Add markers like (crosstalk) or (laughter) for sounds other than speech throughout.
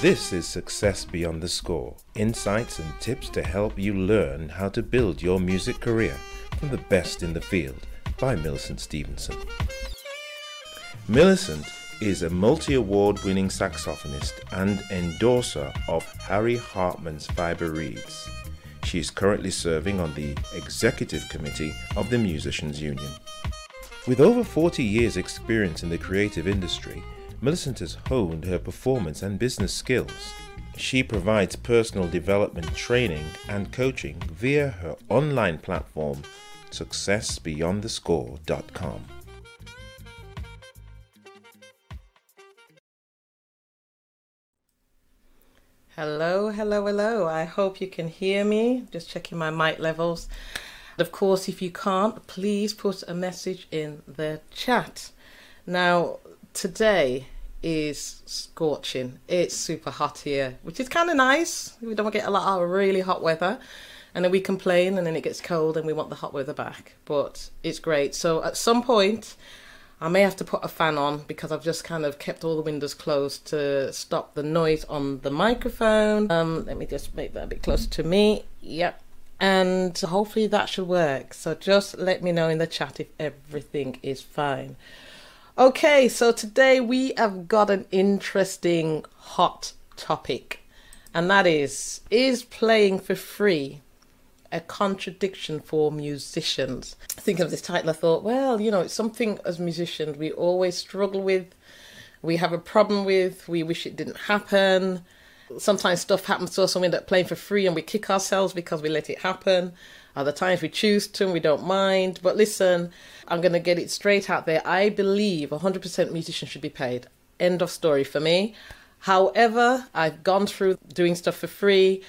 This is Success Beyond the Score insights and tips to help you learn how to build your music career from the best in the field by Millicent Stevenson. Millicent is a multi award winning saxophonist and endorser of Harry Hartmann's Fiber Reeds. She is currently serving on the executive committee of the Musicians Union. With over 40 years' experience in the creative industry, Millicent has honed her performance and business skills. She provides personal development training and coaching via her online platform, successbeyondthescore.com. Hello, hello, hello. I hope you can hear me. Just checking my mic levels. Of course, if you can't, please put a message in the chat. Now, today is scorching. It's super hot here, which is kind of nice. We don't get a lot of really hot weather. And then we complain and then it gets cold and we want the hot weather back. But it's great. So at some point, I may have to put a fan on because I've just kind of kept all the windows closed to stop the noise on the microphone. Um, let me just make that a bit closer to me. Yep. And hopefully that should work. So just let me know in the chat if everything is fine. Okay, so today we have got an interesting hot topic, and that is is playing for free a contradiction for musicians. Thinking of this title, I thought, well, you know, it's something as musicians we always struggle with, we have a problem with, we wish it didn't happen. Sometimes stuff happens to us and we end up playing for free and we kick ourselves because we let it happen. Other times we choose to and we don't mind. But listen, I'm going to get it straight out there. I believe 100% musicians should be paid. End of story for me. However, I've gone through doing stuff for free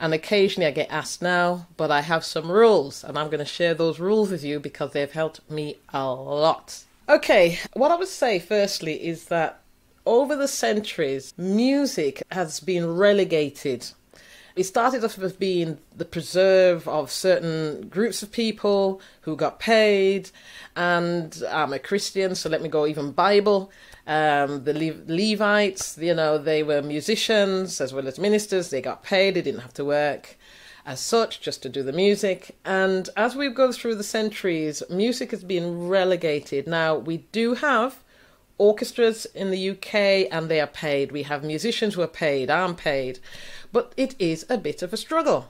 and occasionally I get asked now, but I have some rules, and I'm going to share those rules with you because they've helped me a lot. Okay, what I would say firstly is that over the centuries, music has been relegated. It started off as being the preserve of certain groups of people who got paid, and I'm a Christian, so let me go even Bible. Um, the Le- Levites, you know, they were musicians as well as ministers. They got paid, they didn't have to work as such, just to do the music. And as we go through the centuries, music has been relegated. Now, we do have orchestras in the UK and they are paid. We have musicians who are paid, I'm paid. But it is a bit of a struggle.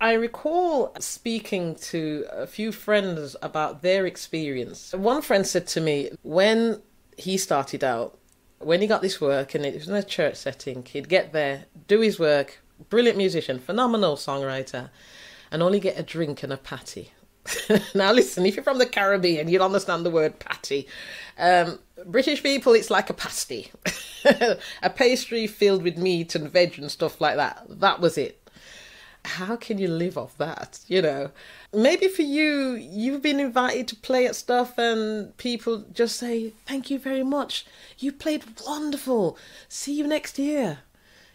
I recall speaking to a few friends about their experience. One friend said to me, when he started out, when he got this work and it was in a church setting, he'd get there, do his work, brilliant musician, phenomenal songwriter, and only get a drink and a patty. (laughs) now, listen, if you're from the Caribbean, you'll understand the word patty. Um, British people, it's like a pasty, (laughs) a pastry filled with meat and veg and stuff like that. That was it. How can you live off that? You know, maybe for you, you've been invited to play at stuff and people just say, Thank you very much. You played wonderful. See you next year.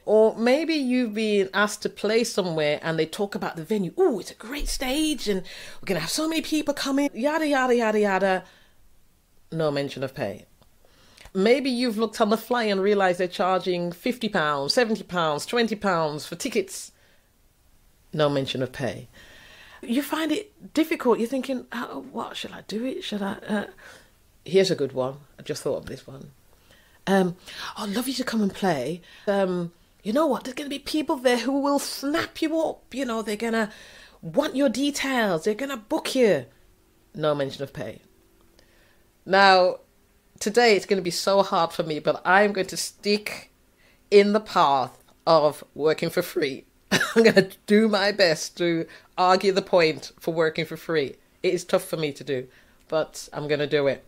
Or maybe you've been asked to play somewhere and they talk about the venue. Oh, it's a great stage and we're going to have so many people coming, yada, yada, yada, yada. No mention of pay. Maybe you've looked on the fly and realised they're charging £50, £70, £20 for tickets. No mention of pay. You find it difficult. You're thinking, oh, what should I do it? Should I? Uh... Here's a good one. I just thought of this one. Um, I'd love you to come and play. Um, you know what? There's going to be people there who will snap you up. You know, they're going to want your details. They're going to book you. No mention of pay. Now, today it's going to be so hard for me, but I'm going to stick in the path of working for free. (laughs) I'm going to do my best to argue the point for working for free. It is tough for me to do, but I'm going to do it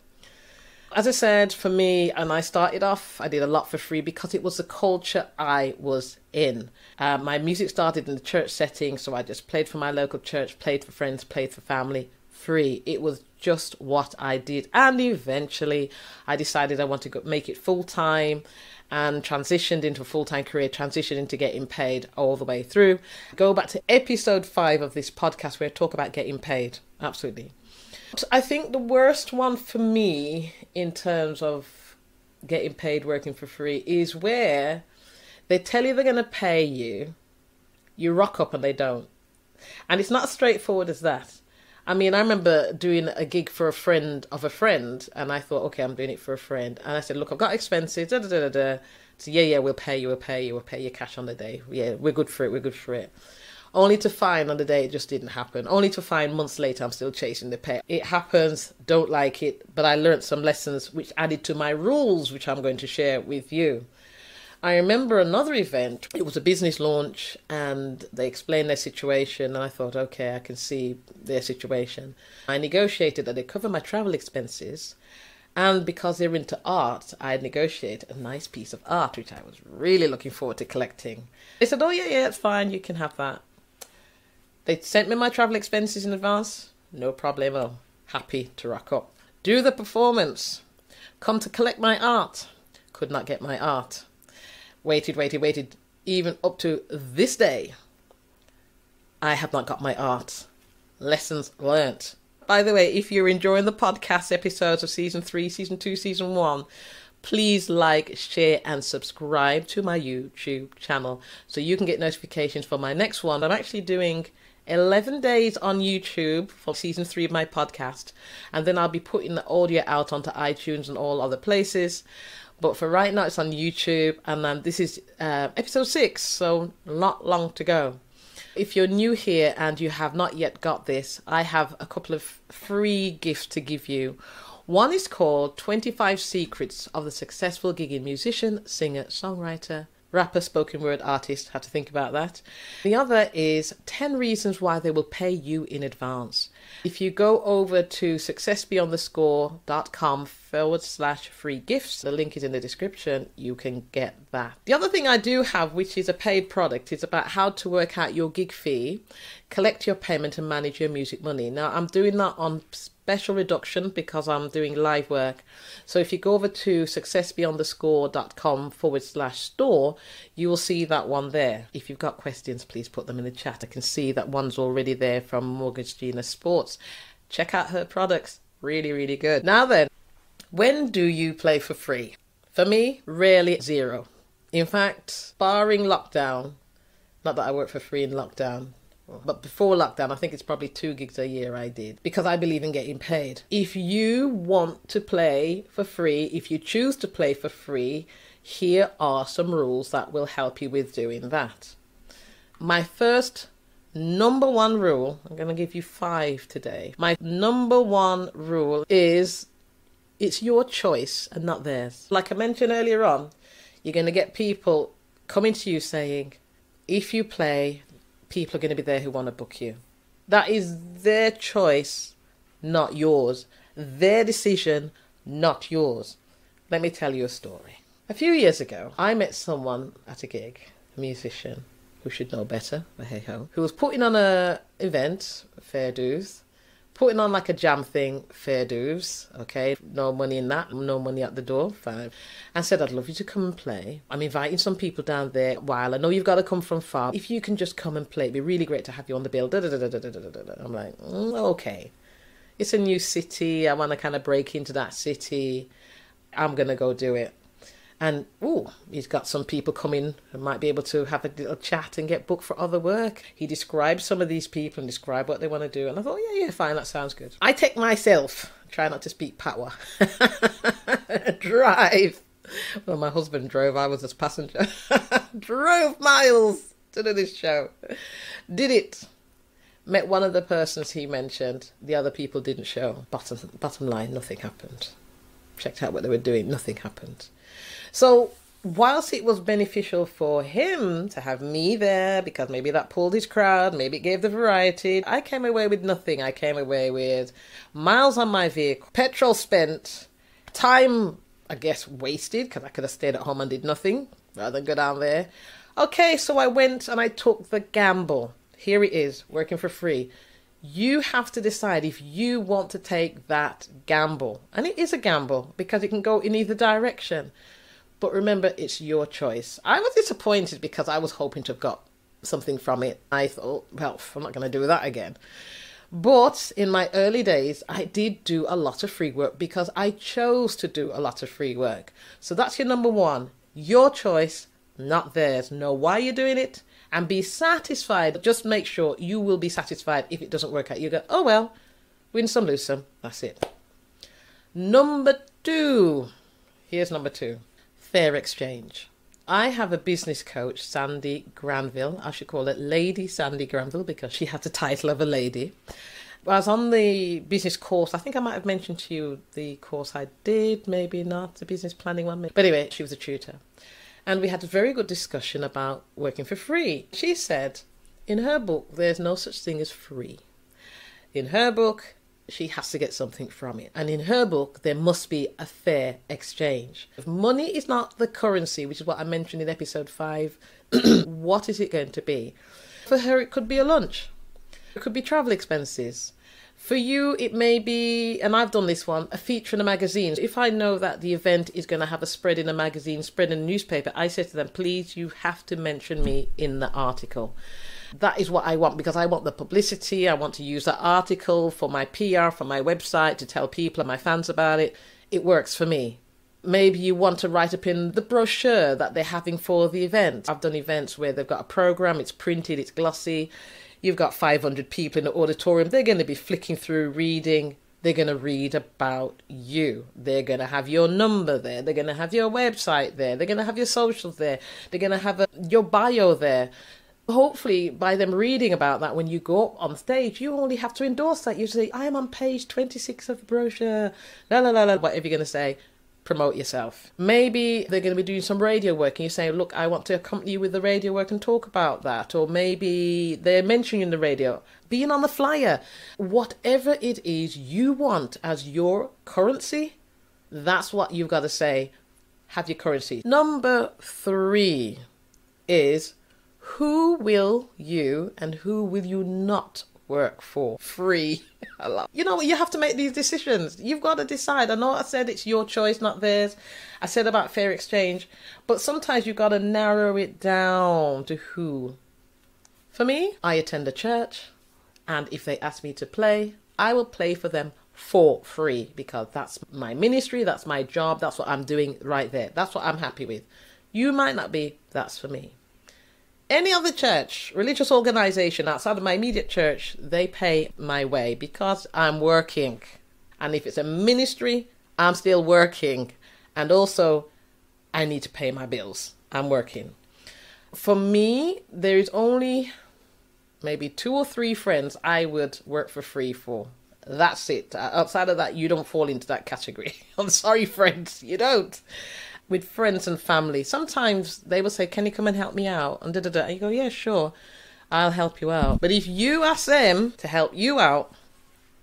as I said, for me, and I started off, I did a lot for free because it was the culture I was in. Uh, my music started in the church setting, so I just played for my local church, played for friends, played for family, free. It was just what I did. And eventually, I decided I wanted to make it full time and transitioned into a full time career, transitioned into getting paid all the way through. Go back to episode five of this podcast where I talk about getting paid. Absolutely. I think the worst one for me in terms of getting paid working for free is where They tell you they're going to pay you, you rock up and they don't. And it's not as straightforward as that. I mean, I remember doing a gig for a friend of a friend, and I thought, okay, I'm doing it for a friend. And I said, look, I've got expenses, da da da da da. So, yeah, yeah, we'll pay you, we'll pay you, we'll pay you cash on the day. Yeah, we're good for it, we're good for it. Only to find on the day it just didn't happen. Only to find months later I'm still chasing the pay. It happens, don't like it, but I learned some lessons which added to my rules, which I'm going to share with you. I remember another event. It was a business launch, and they explained their situation. And I thought, okay, I can see their situation. I negotiated that they cover my travel expenses, and because they're into art, I negotiated a nice piece of art, which I was really looking forward to collecting. They said, oh yeah, yeah, it's fine, you can have that. They sent me my travel expenses in advance. No problemo. Happy to rock up. Do the performance. Come to collect my art. Could not get my art waited, waited, waited, even up to this day, I have not got my art. Lessons learnt. By the way, if you're enjoying the podcast episodes of season three, season two, season one, please like, share, and subscribe to my YouTube channel so you can get notifications for my next one. I'm actually doing 11 days on YouTube for season three of my podcast, and then I'll be putting the audio out onto iTunes and all other places. But for right now, it's on YouTube, and um, this is uh, episode six, so not long to go. If you're new here and you have not yet got this, I have a couple of free gifts to give you. One is called 25 Secrets of the Successful Gigging Musician, Singer, Songwriter, rapper, spoken word artist, had to think about that. The other is 10 reasons why they will pay you in advance. If you go over to successbeyondthescore.com forward slash free gifts, the link is in the description, you can get that. The other thing I do have, which is a paid product, is about how to work out your gig fee, collect your payment, and manage your music money. Now, I'm doing that on special reduction because I'm doing live work. So if you go over to successbeyondthescore.com forward slash store, you will see that one there. If you've got questions, please put them in the chat. I can see that one's already there from Mortgage Gina Sports. Check out her products. Really, really good. Now then, when do you play for free? For me, rarely zero. In fact, barring lockdown, not that I work for free in lockdown, but before lockdown, I think it's probably two gigs a year I did because I believe in getting paid. If you want to play for free, if you choose to play for free, here are some rules that will help you with doing that. My first number one rule, I'm going to give you five today. My number one rule is it's your choice and not theirs. Like I mentioned earlier on, you're going to get people coming to you saying, if you play, people are going to be there who want to book you. That is their choice, not yours. Their decision, not yours. Let me tell you a story. A few years ago, I met someone at a gig, a musician who should know better, but hey ho, who was putting on a event, fair dues, putting on like a jam thing, fair dues, okay? No money in that, no money at the door, fine. I said, I'd love you to come and play. I'm inviting some people down there while I know you've got to come from far. If you can just come and play, it'd be really great to have you on the bill. I'm like, mm, okay. It's a new city. I want to kind of break into that city. I'm going to go do it. And oh, he's got some people coming who might be able to have a little chat and get booked for other work. He described some of these people and described what they want to do. And I thought, yeah, yeah, fine, that sounds good. I take myself, try not to speak patwa, (laughs) drive. Well, my husband drove, I was his passenger. (laughs) drove miles to do this show. Did it. Met one of the persons he mentioned. The other people didn't show. Bottom, bottom line, nothing happened. Checked out what they were doing, nothing happened. So, whilst it was beneficial for him to have me there because maybe that pulled his crowd, maybe it gave the variety, I came away with nothing. I came away with miles on my vehicle, petrol spent, time, I guess, wasted because I could have stayed at home and did nothing rather than go down there. Okay, so I went and I took the gamble. Here it is, working for free. You have to decide if you want to take that gamble. And it is a gamble because it can go in either direction. But remember, it's your choice. I was disappointed because I was hoping to have got something from it. I thought, well, I'm not going to do that again. But in my early days, I did do a lot of free work because I chose to do a lot of free work. So that's your number one your choice, not theirs. Know why you're doing it and be satisfied. Just make sure you will be satisfied if it doesn't work out. You go, oh well, win some, lose some. That's it. Number two. Here's number two fair exchange. I have a business coach, Sandy Granville. I should call it Lady Sandy Granville because she has the title of a lady. I was on the business course. I think I might have mentioned to you the course I did, maybe not the business planning one. But anyway, she was a tutor. And we had a very good discussion about working for free. She said in her book, there's no such thing as free. In her book, she has to get something from it. And in her book, there must be a fair exchange. If money is not the currency, which is what I mentioned in episode five, (clears throat) what is it going to be? For her, it could be a lunch, it could be travel expenses, for you, it may be, and I've done this one, a feature in a magazine. If I know that the event is going to have a spread in a magazine, spread in a newspaper, I say to them, please, you have to mention me in the article. That is what I want because I want the publicity. I want to use that article for my PR, for my website, to tell people and my fans about it. It works for me maybe you want to write up in the brochure that they're having for the event. I've done events where they've got a program, it's printed, it's glossy, You've got 500 people in the auditorium. They're going to be flicking through, reading. They're going to read about you. They're going to have your number there. They're going to have your website there. They're going to have your socials there. They're going to have a, your bio there. Hopefully, by them reading about that, when you go up on stage, you only have to endorse that. You say, I am on page 26 of the brochure. La la la la, whatever you're going to say promote yourself. Maybe they're going to be doing some radio work and you say, look, I want to accompany you with the radio work and talk about that. Or maybe they're mentioning in the radio, being on the flyer. Whatever it is you want as your currency, that's what you've got to say. Have your currency. Number three is who will you and who will you not work for free. (laughs) you know, you have to make these decisions. You've got to decide. I know I said it's your choice, not theirs. I said about fair exchange, but sometimes you've got to narrow it down to who. For me, I attend a church, and if they ask me to play, I will play for them for free because that's my ministry, that's my job, that's what I'm doing right there. That's what I'm happy with. You might not be, that's for me any other church, religious organization outside of my immediate church, they pay my way because I'm working. And if it's a ministry, I'm still working. And also, I need to pay my bills. I'm working. For me, there is only maybe two or three friends I would work for free for. That's it. Uh, outside of that, you don't fall into that category. (laughs) I'm sorry, friends, you don't with friends and family, sometimes they will say, Can you come and help me out? And da da da. And you go, Yeah, sure, I'll help you out. But if you ask them to help you out,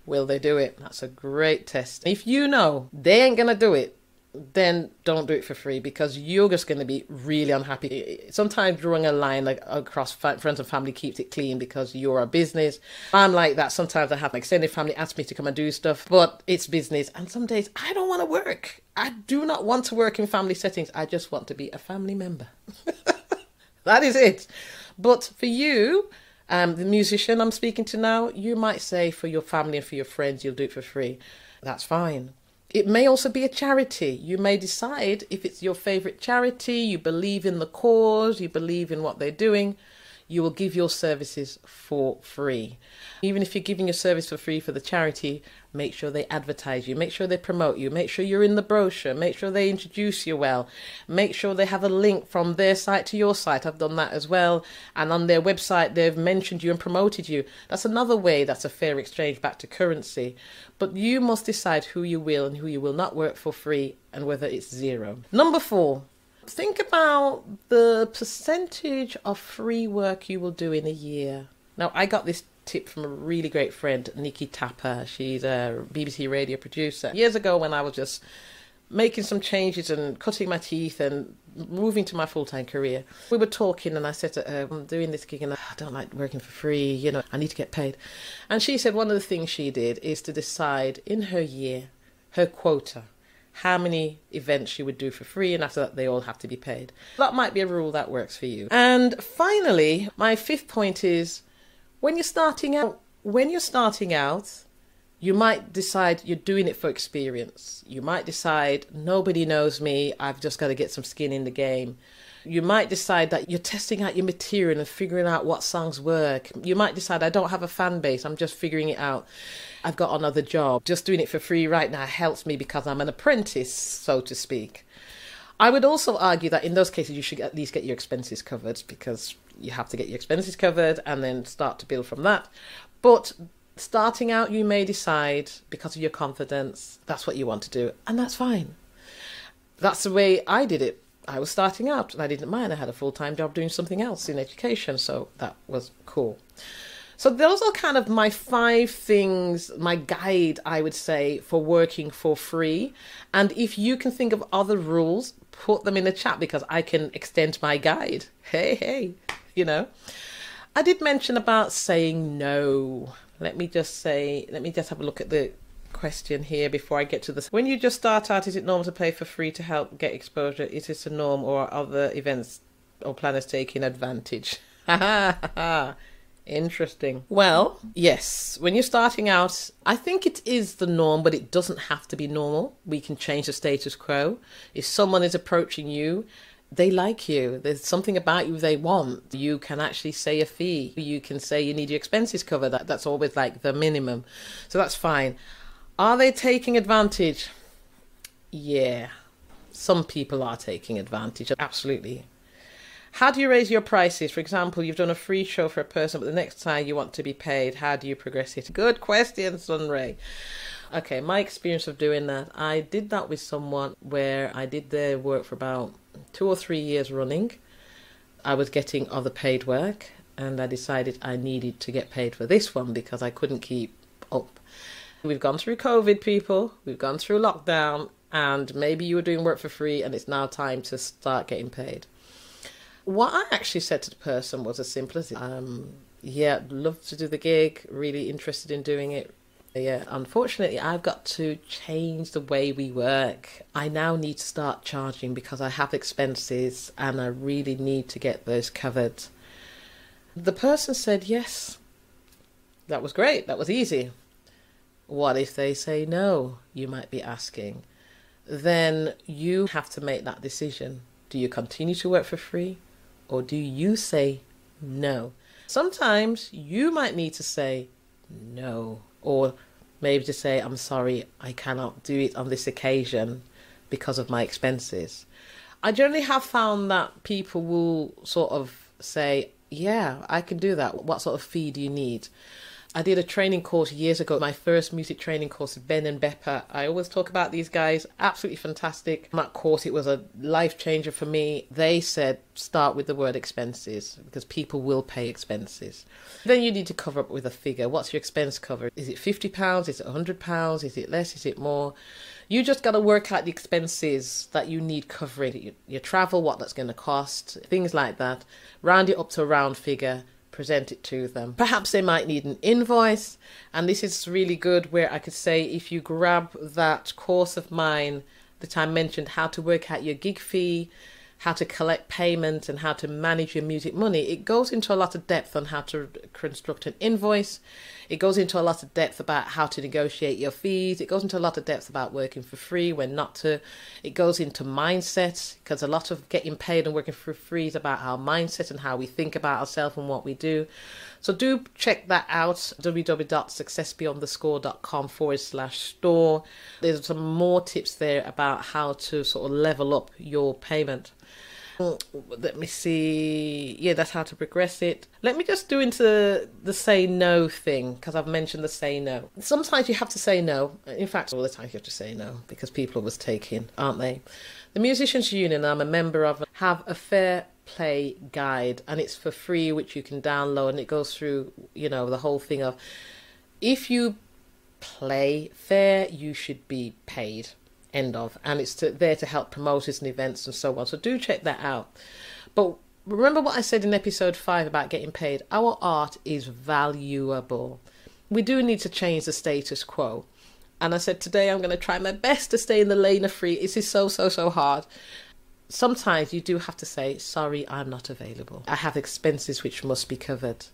will they do it? That's a great test. If you know they ain't going to do it, then don't do it for free because you're just going to be really unhappy. Sometimes drawing a line like across friends and family keeps it clean because you're a business. I'm like that. Sometimes I have extended family ask me to come and do stuff, but it's business. And some days I don't want to work. I do not want to work in family settings. I just want to be a family member. (laughs) that is it. But for you, um, the musician I'm speaking to now, you might say for your family and for your friends, you'll do it for free. That's fine. It may also be a charity. You may decide if it's your favorite charity, you believe in the cause, you believe in what they're doing, you will give your services for free. Even if you're giving your service for free for the charity, make sure they advertise you, make sure they promote you, make sure you're in the brochure, make sure they introduce you well, make sure they have a link from their site to your site. I've done that as well. And on their website, they've mentioned you and promoted you. That's another way that's a fair exchange back to currency. But you must decide who you will and who you will not work for free and whether it's zero. Number four, think about the percentage of free work you will do in a year. Now, I got this tip from a really great friend, Nikki Tapper. She's a BBC radio producer. Years ago, when I was just making some changes and cutting my teeth and moving to my full time career, we were talking, and I said to her, I'm doing this gig and I don't like working for free, you know, I need to get paid. And she said one of the things she did is to decide in her year, her quota. How many events she would do for free, and after that, they all have to be paid. That might be a rule that works for you. And finally, my fifth point is when you're starting out, when you're starting out, you might decide you're doing it for experience. You might decide nobody knows me, I've just got to get some skin in the game. You might decide that you're testing out your material and figuring out what songs work. You might decide, I don't have a fan base, I'm just figuring it out. I've got another job. Just doing it for free right now helps me because I'm an apprentice, so to speak. I would also argue that in those cases, you should at least get your expenses covered because you have to get your expenses covered and then start to build from that. But starting out, you may decide because of your confidence, that's what you want to do, and that's fine. That's the way I did it. I was starting out and I didn't mind. I had a full time job doing something else in education, so that was cool. So those are kind of my five things, my guide, I would say, for working for free. And if you can think of other rules, put them in the chat because I can extend my guide. Hey, hey, you know. I did mention about saying no. Let me just say, let me just have a look at the question here before I get to this. When you just start out, is it normal to pay for free to help get exposure? Is this a norm or are other events or planners taking advantage? (laughs) Interesting. Well, yes, when you're starting out, I think it is the norm, but it doesn't have to be normal. We can change the status quo. If someone is approaching you, they like you. There's something about you they want. You can actually say a fee. You can say you need your expenses covered. That, that's always like the minimum. So that's fine. Are they taking advantage? Yeah. Some people are taking advantage. Absolutely. How do you raise your prices? For example, you've done a free show for a person, but the next time you want to be paid, how do you progress it? Good question, Sunray. Okay, my experience of doing that, I did that with someone where I did their work for about two or three years running. I was getting other paid work, and I decided I needed to get paid for this one because I couldn't keep up. We've gone through COVID, people, we've gone through lockdown, and maybe you were doing work for free, and it's now time to start getting paid. What I actually said to the person was as simple as, um, yeah, love to do the gig, really interested in doing it. Yeah, unfortunately, I've got to change the way we work. I now need to start charging because I have expenses and I really need to get those covered. The person said, yes. That was great. That was easy. What if they say no? You might be asking. Then you have to make that decision. Do you continue to work for free or do you say no? Sometimes you might need to say no, or maybe to say, I'm sorry, I cannot do it on this occasion because of my expenses. I generally have found that people will sort of say, Yeah, I can do that. What sort of fee do you need? I did a training course years ago, my first music training course, Ben and Beppa. I always talk about these guys, absolutely fantastic. That course, it was a life changer for me. They said start with the word expenses because people will pay expenses. Then you need to cover up with a figure. What's your expense cover? Is it £50? Is it £100? Is it less? Is it more? You just got to work out the expenses that you need covering your, your travel, what that's going to cost, things like that. Round it up to a round figure present it to them. Perhaps they might need an invoice, and this is really good where I could say if you grab that course of mine that I mentioned, how to work out your gig fee, how to collect payment and how to manage your music money, it goes into a lot of depth on how to construct an invoice. It goes into a lot of depth about how to negotiate your fees. It goes into a lot of depth about working for free, when not to. It goes into mindset because a lot of getting paid and working for free is about our mindset and how we think about ourselves and what we do. So do check that out www.successbeyondthescore.com forward slash store. There's some more tips there about how to sort of level up your payment. Let me see. Yeah, that's how to progress it. Let me just do into the say no thing because I've mentioned the say no. Sometimes you have to say no. In fact, all the time you have to say no because people are taking, aren't they? The Musicians Union I'm a member of have a fair play guide and it's for free which you can download and it goes through, you know, the whole thing of if you play fair, you should be paid end of, and it's to, there to help promoters and events and so on. So do check that out. But remember what I said in episode five about getting paid. Our art is valuable. We do need to change the status quo. And I said today I'm going to try my best to stay in the lane of free. This is so so so hard. Sometimes you do have to say sorry, I'm not available. I have expenses which must be covered.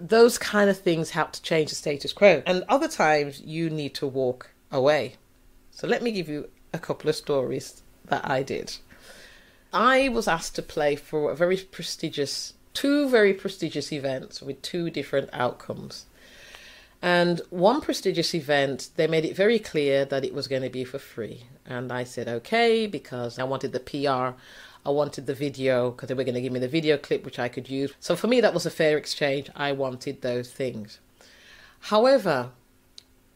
Those kind of things help to change the status quo. And other times you need to walk away. So let me give you a couple of stories that I did. I was asked to play for a very prestigious, two very prestigious events with two different outcomes. And one prestigious event, they made it very clear that it was going to be for free. And I said, okay, because I wanted the PR, I wanted the video, because they were going to give me the video clip, which I could use. So for me, that was a fair exchange. I wanted those things. However,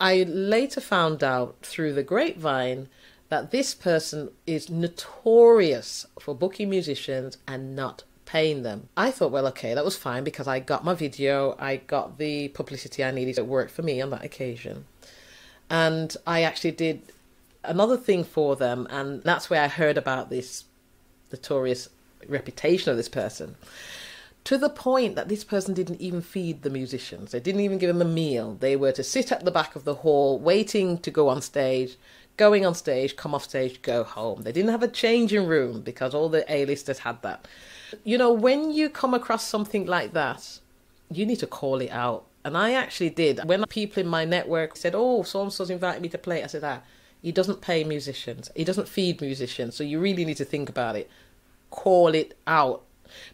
I later found out through the grapevine that this person is notorious for booking musicians and not paying them. I thought, well, okay, that was fine because I got my video, I got the publicity I needed. It worked for me on that occasion. And I actually did another thing for them, and that's where I heard about this notorious reputation of this person. To the point that this person didn't even feed the musicians. They didn't even give them a meal. They were to sit at the back of the hall waiting to go on stage going on stage, come off stage, go home. They didn't have a changing room because all the A-listers had that. You know, when you come across something like that, you need to call it out. And I actually did. When people in my network said, oh, so-and-so's invited me to play, I said, ah, he doesn't pay musicians. He doesn't feed musicians. So you really need to think about it. Call it out.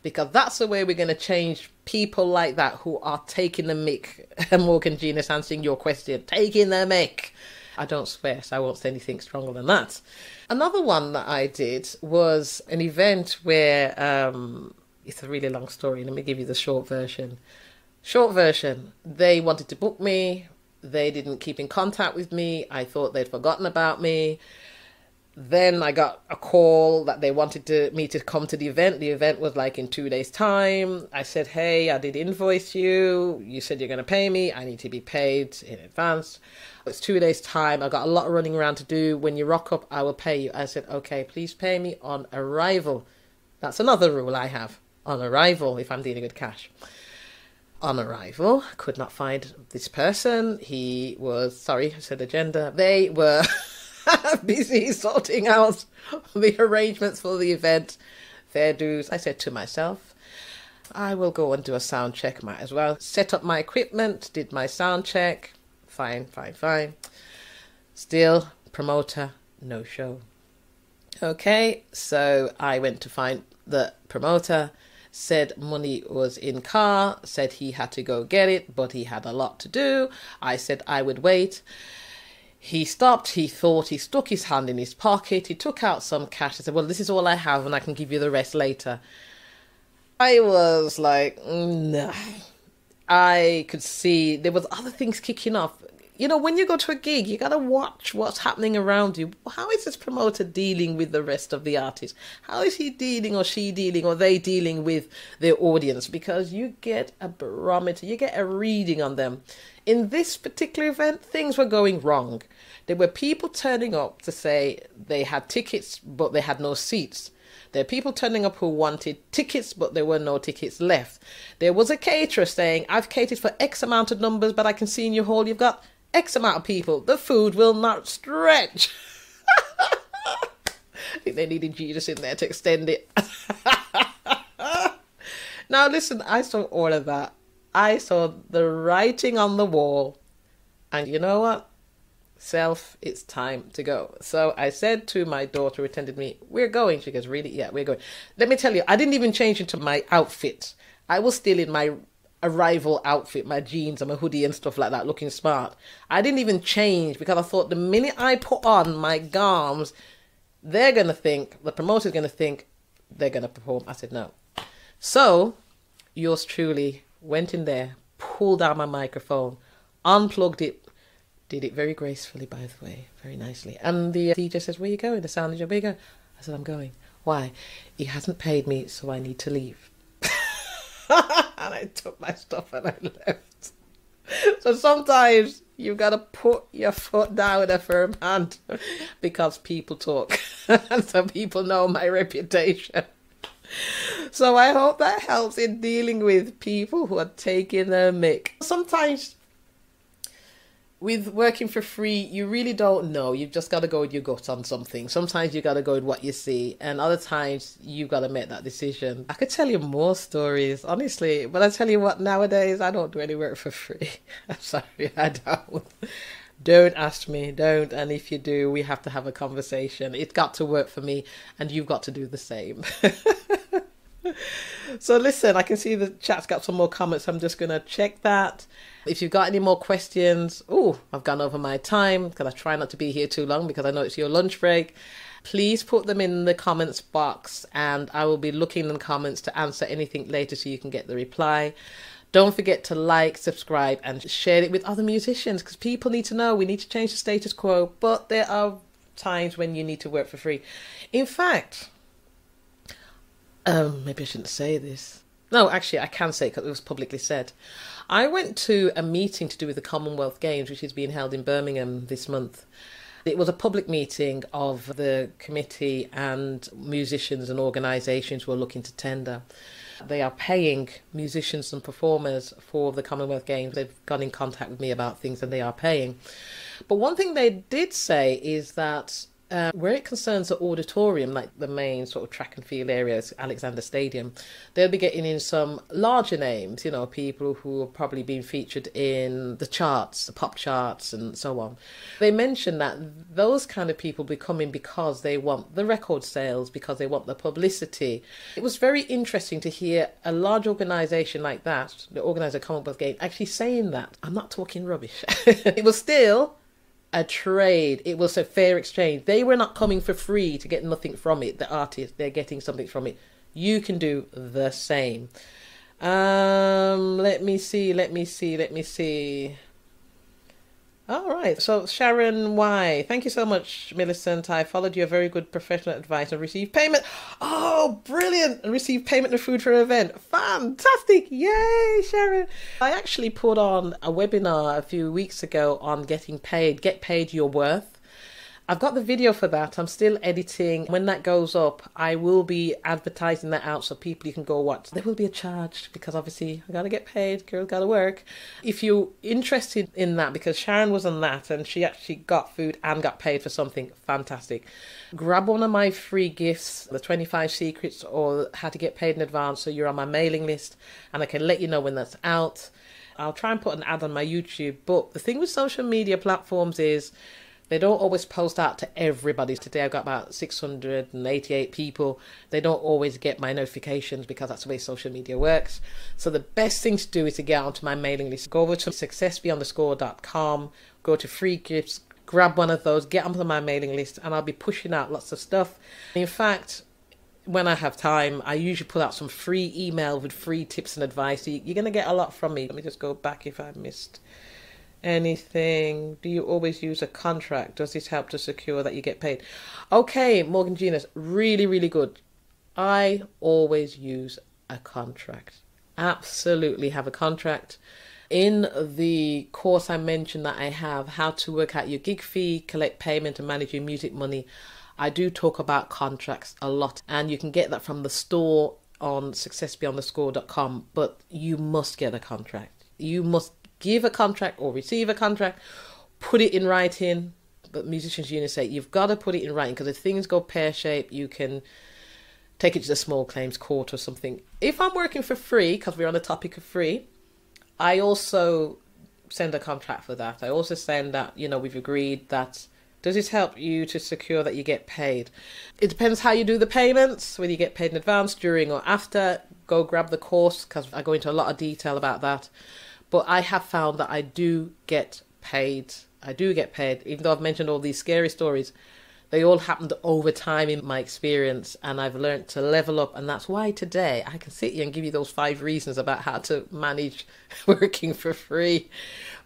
Because that's the way we're going to change people like that who are taking the mick. (laughs) Morgan Genius answering your question, taking the mick I don't swear, so I won't say anything stronger than that. Another one that I did was an event where um, it's a really long story. Let me give you the short version. Short version, they wanted to book me. They didn't keep in contact with me. I thought they'd forgotten about me. Then I got a call that they wanted to, me to come to the event. The event was like in two days' time. I said, Hey, I did invoice you. You said you're going to pay me. I need to be paid in advance. It's two days' time. I got a lot of running around to do. When you rock up, I will pay you. I said, Okay, please pay me on arrival. That's another rule I have on arrival if I'm dealing with cash. On arrival, could not find this person. He was, sorry, I said agenda. They were. (laughs) (laughs) busy sorting out the arrangements for the event, fair dues. I said to myself, I will go and do a sound check, might as well. Set up my equipment, did my sound check. Fine, fine, fine. Still, promoter, no show. Okay, so I went to find the promoter, said money was in car, said he had to go get it, but he had a lot to do. I said I would wait. He stopped, he thought, he stuck his hand in his pocket, he took out some cash and said, Well, this is all I have and I can give you the rest later. I was like, nah. I could see there was other things kicking off. You know, when you go to a gig, you gotta watch what's happening around you. How is this promoter dealing with the rest of the artists? How is he dealing or she dealing or they dealing with their audience? Because you get a barometer, you get a reading on them. In this particular event, things were going wrong. There were people turning up to say they had tickets, but they had no seats. There are people turning up who wanted tickets, but there were no tickets left. There was a caterer saying, I've catered for X amount of numbers, but I can see in your hall you've got X amount of people. The food will not stretch. (laughs) I think they needed Jesus in there to extend it. (laughs) now, listen, I saw all of that. I saw the writing on the wall. And you know what? Self, it's time to go. So I said to my daughter who attended me, We're going. She goes, Really? Yeah, we're going. Let me tell you, I didn't even change into my outfit. I was still in my arrival outfit, my jeans and my hoodie and stuff like that, looking smart. I didn't even change because I thought the minute I put on my garms, they're going to think, the promoter's going to think they're going to perform. I said, No. So, yours truly went in there, pulled out my microphone, unplugged it, did it very gracefully, by the way, very nicely. And the uh, DJ says, Where you going? The sound DJ, where you going? I said, I'm going. Why? He hasn't paid me, so I need to leave. (laughs) and I took my stuff and I left. So sometimes you've got to put your foot down with a firm hand (laughs) because people talk. (laughs) and so people know my reputation. So I hope that helps in dealing with people who are taking their mick. Sometimes with working for free, you really don't know. You've just got to go with your gut on something. Sometimes you got to go with what you see, and other times you've got to make that decision. I could tell you more stories, honestly, but I tell you what, nowadays I don't do any work for free. (laughs) I'm sorry, I don't. Don't ask me, don't. And if you do, we have to have a conversation. It's got to work for me, and you've got to do the same. (laughs) so, listen, I can see the chat's got some more comments. I'm just to check that. If you've got any more questions, oh, I've gone over my time because I try not to be here too long because I know it's your lunch break. Please put them in the comments box and I will be looking in the comments to answer anything later so you can get the reply. Don't forget to like, subscribe, and share it with other musicians because people need to know we need to change the status quo, but there are times when you need to work for free. In fact, um, maybe I shouldn't say this. No, actually, I can say it because it was publicly said. I went to a meeting to do with the Commonwealth Games, which is being held in Birmingham this month. It was a public meeting of the committee and musicians and organisations who are looking to tender. They are paying musicians and performers for the Commonwealth Games. They've gone in contact with me about things and they are paying. But one thing they did say is that uh, where it concerns the auditorium, like the main sort of track and field areas, Alexander Stadium, they'll be getting in some larger names, you know, people who have probably been featured in the charts, the pop charts, and so on. They mentioned that those kind of people be coming because they want the record sales, because they want the publicity. It was very interesting to hear a large organisation like that, the organiser Commonwealth Games, actually saying that. I'm not talking rubbish. (laughs) it was still a trade. It was a fair exchange. They were not coming for free to get nothing from it. The artist, they're getting something from it. You can do the same. Um, let me see, let me see, let me see. All right. So Sharon Y, thank you so much, Millicent. I followed your very good professional advice and received payment. Oh, brilliant! And received payment of food for an event. Fantastic! Yay, Sharon. I actually put on a webinar a few weeks ago on getting paid. Get paid your worth. I've got the video for that. I'm still editing. When that goes up, I will be advertising that out so people you can go watch. There will be a charge because obviously I gotta get paid. Girl gotta work. If you're interested in that, because Sharon was on that and she actually got food and got paid for something fantastic. Grab one of my free gifts, the 25 secrets or how to get paid in advance, so you're on my mailing list and I can let you know when that's out. I'll try and put an ad on my YouTube. But the thing with social media platforms is they don't always post out to everybody. Today I've got about 688 people. They don't always get my notifications because that's the way social media works. So the best thing to do is to get onto my mailing list. Go over to successbeyondthescore.com, go to free gifts, grab one of those, get onto my mailing list, and I'll be pushing out lots of stuff. In fact, when I have time, I usually put out some free email with free tips and advice. So You're going to get a lot from me. Let me just go back if I missed anything? Do you always use a contract? Does this help to secure that you get paid? Okay, Morgan Genus, really, really good. I always use a contract. Absolutely have a contract. In the course I mentioned that I have, how to work out your gig fee, collect payment, and manage your music money, I do talk about contracts a lot, and you can get that from the store on successbeyondthescore.com. But you must get a contract. You must give a contract or receive a contract, put it in writing. But musicians union say you've got to put it in writing because if things go pear shaped, you can take it to the small claims court or something. If I'm working for free, because we're on the topic of free, I also send a contract for that. I also send that, you know, we've agreed that does this help you to secure that you get paid? It depends how you do the payments, whether you get paid in advance, during, or after. Go grab the course because I go into a lot of detail about that. But I have found that I do get paid. I do get paid, even though I've mentioned all these scary stories. They all happened over time in my experience, and I've learned to level up. And that's why today I can sit here and give you those five reasons about how to manage (laughs) working for free.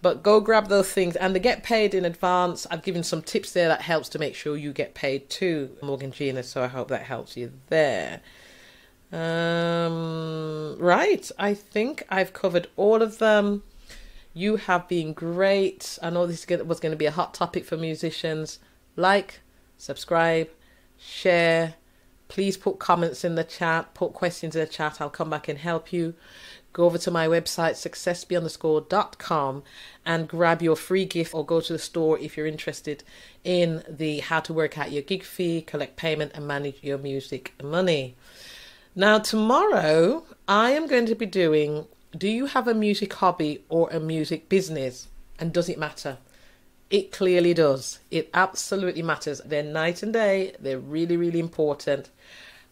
But go grab those things and they get paid in advance. I've given some tips there that helps to make sure you get paid too, Morgan Gina. So I hope that helps you there. Um, right, I think I've covered all of them. You have been great. I know this was going to be a hot topic for musicians. Like, subscribe, share. Please put comments in the chat, put questions in the chat. I'll come back and help you. Go over to my website, successbeyondthescore.com, and grab your free gift or go to the store if you're interested in the how to work out your gig fee, collect payment, and manage your music money. Now, tomorrow I am going to be doing Do you have a music hobby or a music business? And does it matter? It clearly does. It absolutely matters. They're night and day. They're really, really important.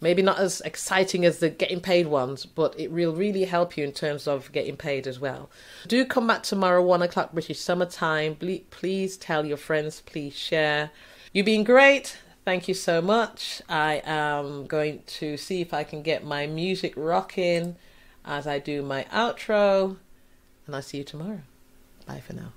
Maybe not as exciting as the getting paid ones, but it will really help you in terms of getting paid as well. Do come back tomorrow, one o'clock British summer time. Please tell your friends, please share. You've been great. Thank you so much. I am going to see if I can get my music rocking as I do my outro, and I'll see you tomorrow. Bye for now.